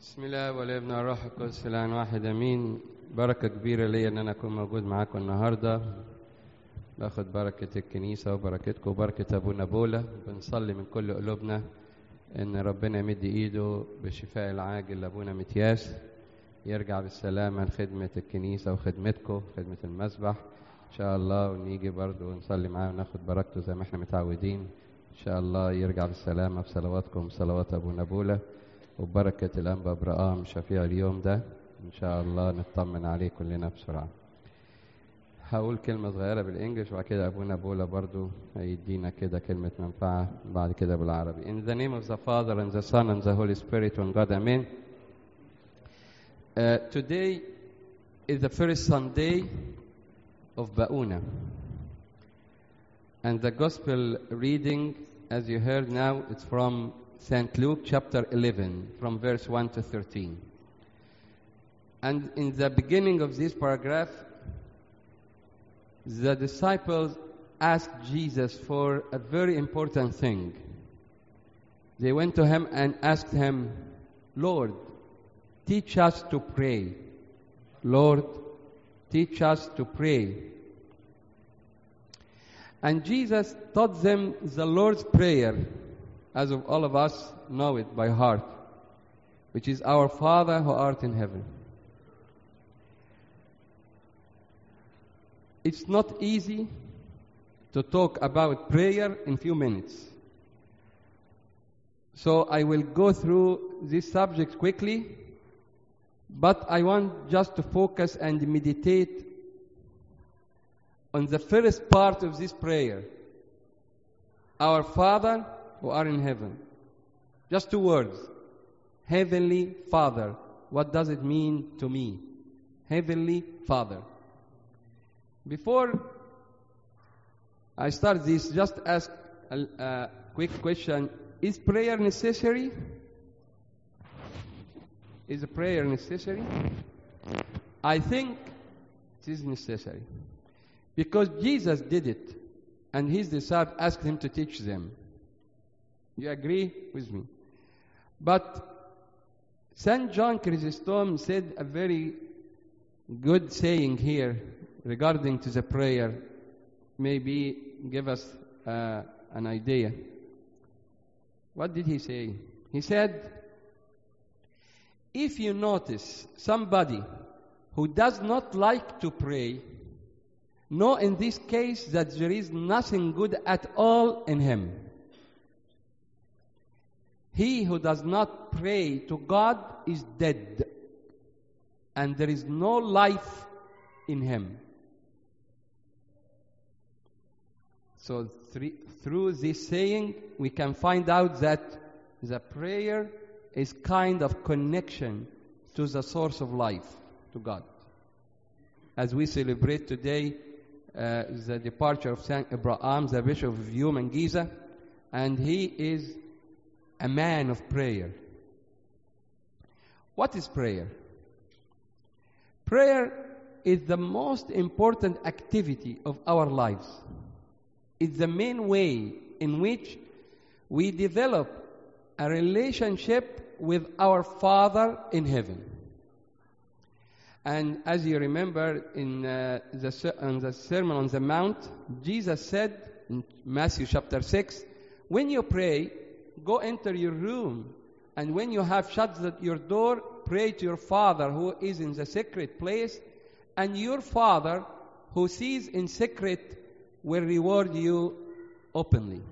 بسم الله والابن والروح القدس الآن واحد آمين. بركة كبيرة ليا إن أنا أكون موجود معاكم النهارده. باخد بركة الكنيسة وبركتكم وبركة أبونا بولا بنصلي من كل قلوبنا إن ربنا يمد إيده بالشفاء العاجل لأبونا متياس. يرجع بالسلامة لخدمة الكنيسة وخدمتكم خدمة المسبح. إن شاء الله ونيجي برضه ونصلي معاه وناخد بركته زي ما إحنا متعودين. إن شاء الله يرجع بالسلامة بصلواتكم وصلوات أبونا بولا وبركة الأنبا برقام شفيع اليوم ده. إن شاء الله نطمن عليه كلنا بسرعة. هقول كلمة صغيرة بالإنجلش وبعد كده أبونا بولا برضو هيدينا كده كلمة منفعة بعد كده بالعربي. In the name of the Father and the Son and the Holy Spirit one God Amen. Uh, Today is the first Sunday of Bauna. And the Gospel reading as you heard now it's from St. Luke chapter 11, from verse 1 to 13. And in the beginning of this paragraph, the disciples asked Jesus for a very important thing. They went to him and asked him, Lord, teach us to pray. Lord, teach us to pray. And Jesus taught them the Lord's Prayer as of all of us know it by heart, which is our Father who art in heaven. It's not easy to talk about prayer in few minutes. So I will go through this subject quickly, but I want just to focus and meditate on the first part of this prayer. Our Father who are in heaven. Just two words. Heavenly Father. What does it mean to me? Heavenly Father. Before I start this, just ask a, a quick question. Is prayer necessary? Is prayer necessary? I think it is necessary. Because Jesus did it, and his disciples asked him to teach them. You agree with me? But St. John Chrysostom said a very good saying here regarding to the prayer. Maybe give us uh, an idea. What did he say? He said, if you notice somebody who does not like to pray, know in this case that there is nothing good at all in him. He who does not pray to God is dead, and there is no life in him. So, through this saying, we can find out that the prayer is kind of connection to the source of life, to God. As we celebrate today uh, the departure of Saint Abraham, the Bishop of Fayoum and Giza, and he is a man of prayer. What is prayer? Prayer is the most important activity of our lives. It's the main way in which we develop a relationship with our Father in heaven. And as you remember in, uh, the, in the Sermon on the Mount, Jesus said in Matthew chapter 6, when you pray, go enter your room, and when you have shut your door, pray to your Father who is in the secret place, and your Father who sees in secret will reward you openly.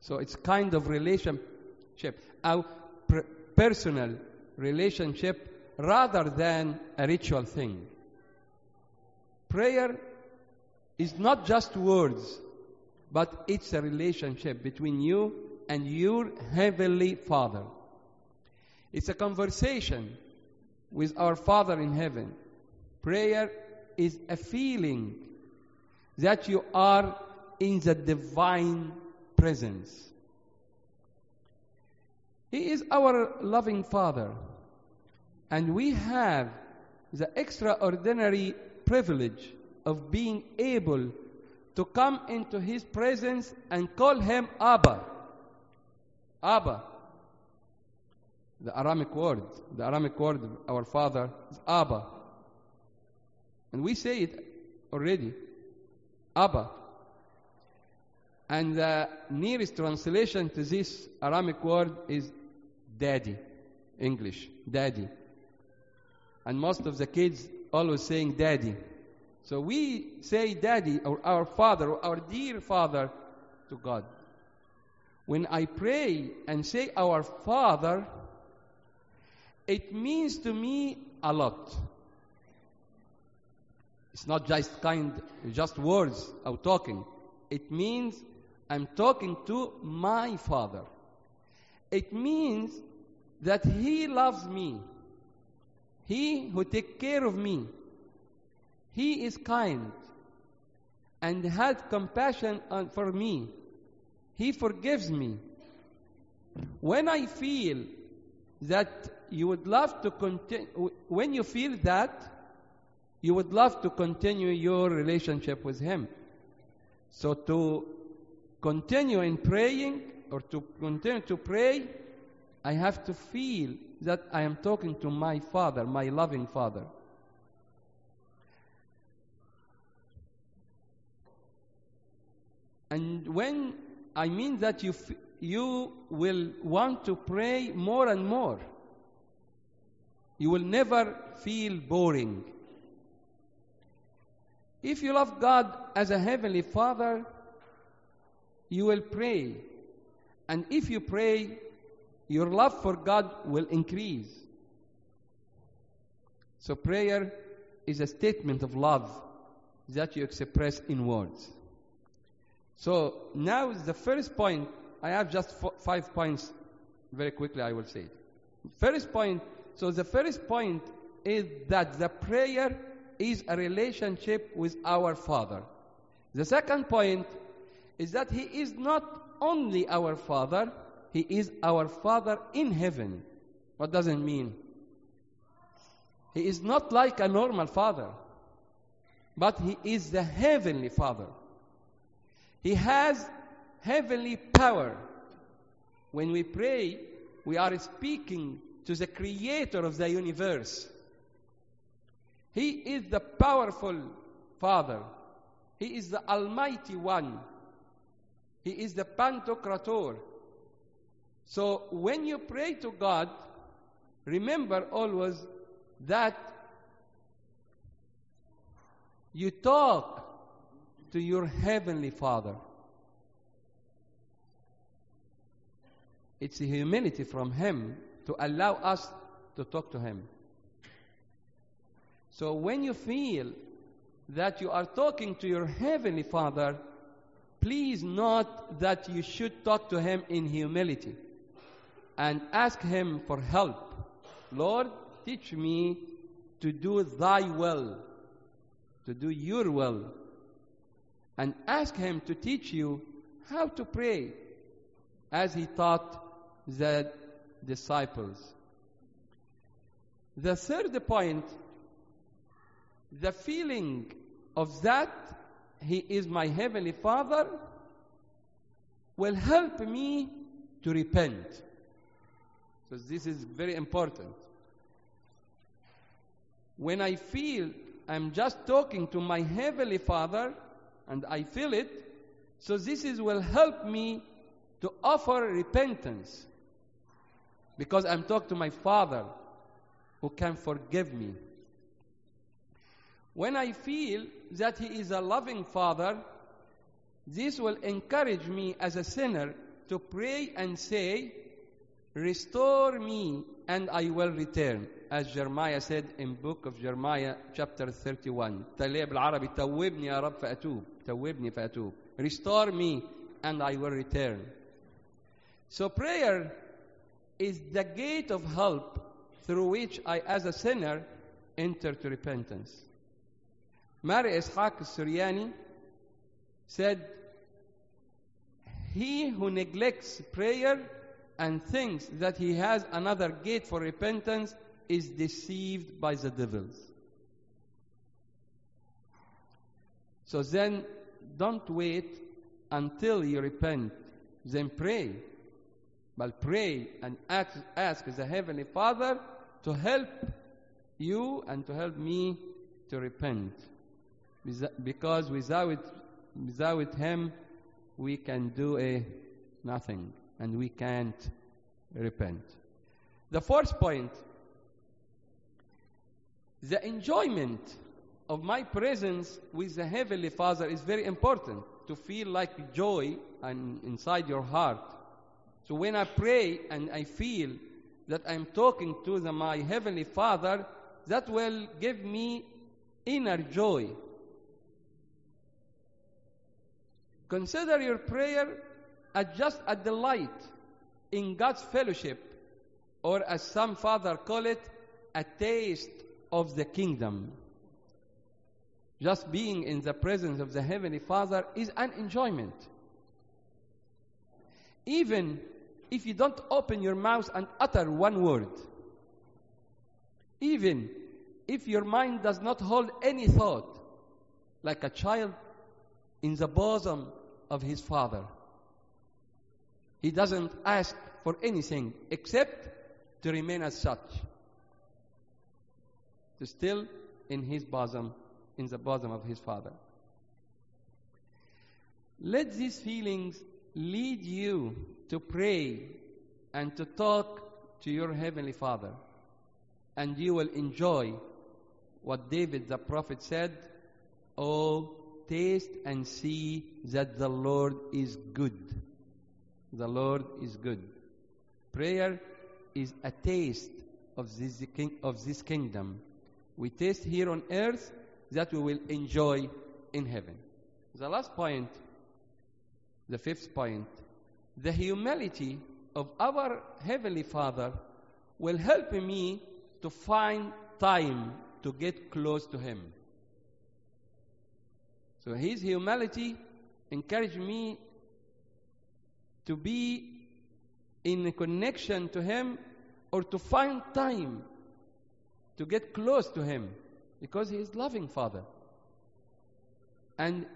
So it's kind of relationship, a personal relationship rather than a ritual thing. Prayer is not just words, but it's a relationship between you and your heavenly Father. It's a conversation with our Father in heaven. Prayer is a feeling that you are in the divine presence. He is our loving Father, and we have the extraordinary privilege of being able to come into His presence and call Him Abba. Abba. the Aramaic word. The Aramaic word, our father, is Abba. And we say it already. Abba. And the nearest translation to this Aramaic word is daddy, English, daddy. And most of the kids always saying daddy. So we say daddy or our father or our dear father to God. When I pray and say our father, it means to me a lot. It's not just kind, just words of talking. It means I'm talking to my father. It means that he loves me. He who take care of me. He is kind and has compassion on- for me. He forgives me. When I feel that you would love to continue, when you feel that, you would love to continue your relationship with Him. So to continue in praying or to continue to pray, I have to feel that I am talking to my Father, my loving Father. And when I mean that you, f- you will want to pray more and more, you will never feel boring. If you love God as a heavenly Father, you will pray. And if you pray, your love for God will increase. So, prayer is a statement of love that you express in words. So, now is the first point. I have just five points. Very quickly, I will say it. First point. So, the first point is that the prayer is a relationship with our Father. The second point is that He is not only our Father, He is our Father in heaven. What does it mean? He is not like a normal Father, but He is the Heavenly Father. He has heavenly power. When we pray, we are speaking to the Creator of the universe. He is the powerful Father. He is the Almighty One. He is the Pantocrator. So when you pray to God, remember always that you talk to your Heavenly Father. It's a humility from Him to allow us to talk to Him. So when you feel that you are talking to your Heavenly Father, please note that you should talk to Him in humility and ask Him for help. Lord, teach me to do Thy will, to do Your will, and ask Him to teach you how to pray as He taught the disciples. The third point the feeling of that He is my Heavenly Father will help me to repent. So, this is very important. When I feel I'm just talking to my Heavenly Father and I feel it, so this is will help me to offer repentance because I'm talking to my Father who can forgive me. When I feel that He is a loving Father, this will encourage me as a sinner to pray and say, Restore me and I will return. As Jeremiah said in book of Jeremiah chapter 31. توبني فأتوب. توبني فأتوب. Restore me and I will return. So prayer is the gate of help through which I as a sinner enter to repentance. Mar Ishaq Suryani said, He who neglects prayer and thinks that he has another gate for repentance is deceived by the devils. So then, don't wait until you repent, then pray. but pray and ask, ask the Heavenly Father to help you and to help me to repent. Because without, without Him, we can do a nothing and we can't repent. The fourth point the enjoyment of my presence with the Heavenly Father is very important to feel like joy and inside your heart. So when I pray and I feel that I'm talking to the, my Heavenly Father, that will give me inner joy. Consider your prayer as just a delight in God's fellowship, or as some father call it, a taste of the kingdom. Just being in the presence of the Heavenly Father is an enjoyment. Even if you don't open your mouth and utter one word, even if your mind does not hold any thought, like a child in the bosom of his father. He doesn't ask for anything except to remain as such. To still in his bosom, in the bosom of his father. Let these feelings lead you to pray and to talk to your heavenly father, and you will enjoy what David the prophet said, Oh, taste and see that the Lord is good. The Lord is good. Prayer is a taste of this, of this kingdom. We taste here on earth that we will enjoy in heaven. The last point, the fifth point, the humility of our Heavenly Father will help me to find time to get close to Him. So His humility encouraged me to be in connection to Him or to find time to get close to Him because He is loving Father. And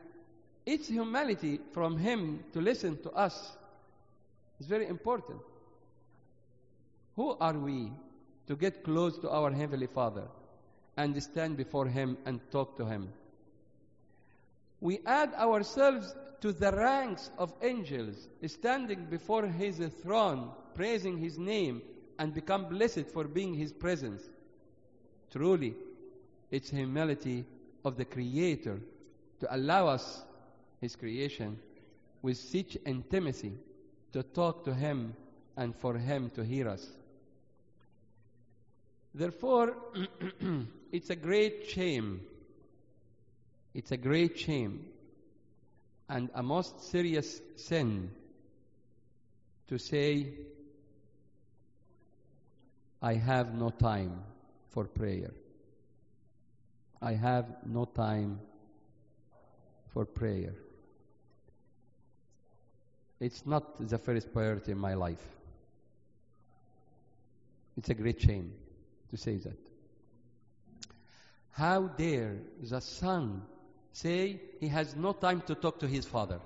it's humility from Him to listen to us is very important. Who are we to get close to our Heavenly Father and stand before Him and talk to Him? We add ourselves to the ranks of angels, standing before His throne, praising His name, and become blessed for being His presence. Truly, it's humility of the Creator to allow us, His creation, with such intimacy to talk to Him and for Him to hear us. Therefore, it's a great shame. It's a great shame and a most serious sin to say, I have no time for prayer. I have no time for prayer. It's not the first priority in my life. It's a great shame to say that. How dare the son say he has no time to talk to his father?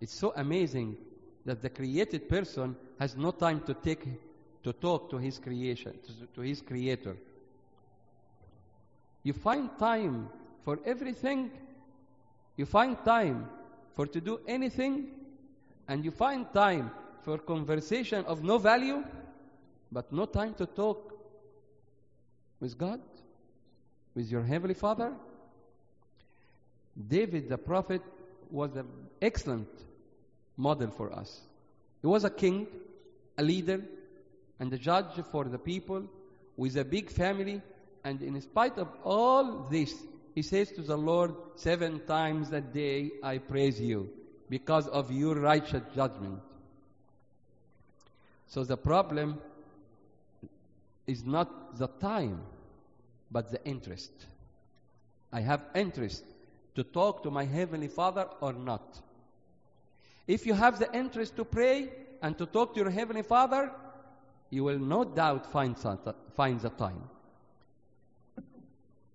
It's so amazing that the created person has no time to take to talk to his creation to, to his creator. You find time for everything. You find time for to do anything and you find time for conversation of no value but no time to talk with God, with your Heavenly Father. David the prophet was an excellent model for us. He was a king, a leader, and a judge for the people with a big family. And in spite of all this, he says to the Lord, Seven times a day I praise you because of your righteous judgment. So the problem is not the time, but the interest. I have interest to talk to my Heavenly Father or not. If you have the interest to pray and to talk to your Heavenly Father, you will no doubt find, find the time.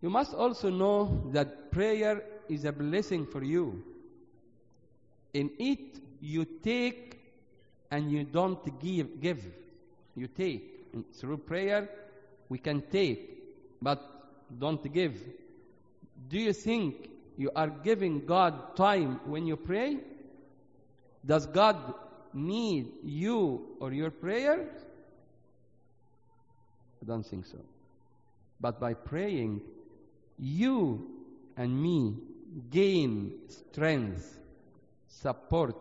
You must also know that prayer is a blessing for you. In it, you take and you don't give, give. You take. And through prayer, we can take, but don't give. Do you think you are giving God time when you pray? Does God need you or your prayers? I don't think so. But by praying, you and me gain strength, support,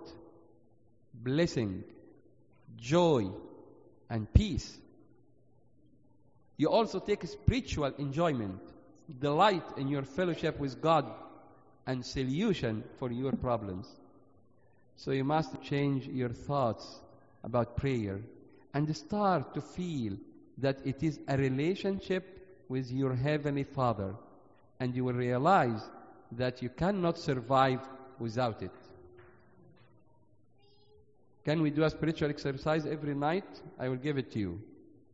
blessing, joy, and peace. You also take spiritual enjoyment, delight in your fellowship with God, and solution for your problems. So you must change your thoughts about prayer and start to feel that it is a relationship with your Heavenly Father, and you will realize that you cannot survive without it. Can we do a spiritual exercise every night? I will give it to you.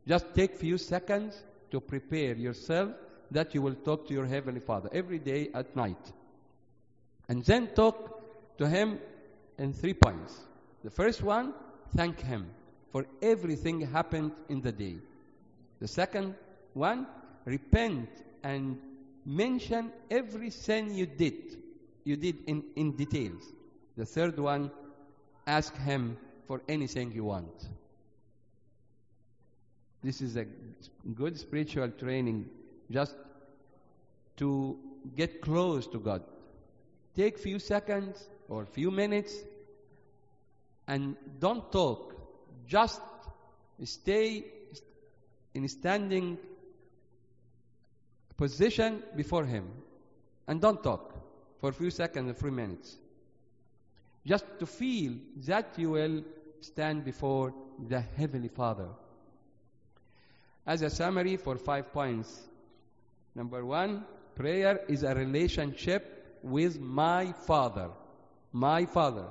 Just take few seconds to prepare yourself that you will talk to your Heavenly Father every day at night. And then talk to Him in three points. The first one, thank Him for everything happened in the day. The second one, repent and mention every sin you did. You did in, in details. The third one, ask Him for anything you want. This is a good spiritual training just to get close to God. Take few seconds or few minutes and don't talk. Just stay in standing position before Him and don't talk for a few seconds or few minutes. Just to feel that you will stand before the Heavenly Father. As a summary for five points. Number one, prayer is a relationship with my Father. My Father.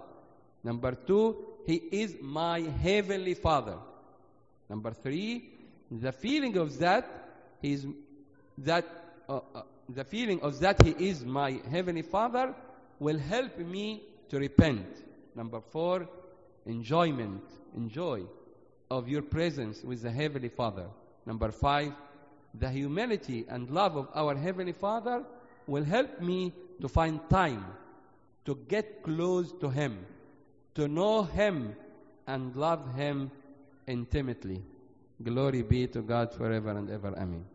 Number two, He is my Heavenly Father. Number three, the feeling of that is that uh, uh, the feeling of that He is my Heavenly Father will help me to repent. Number four, enjoyment, enjoy of your presence with the Heavenly Father. Number five, the humility and love of our Heavenly Father will help me to find time to get close to Him, to know Him and love Him intimately. Glory be to God forever and ever. Amen.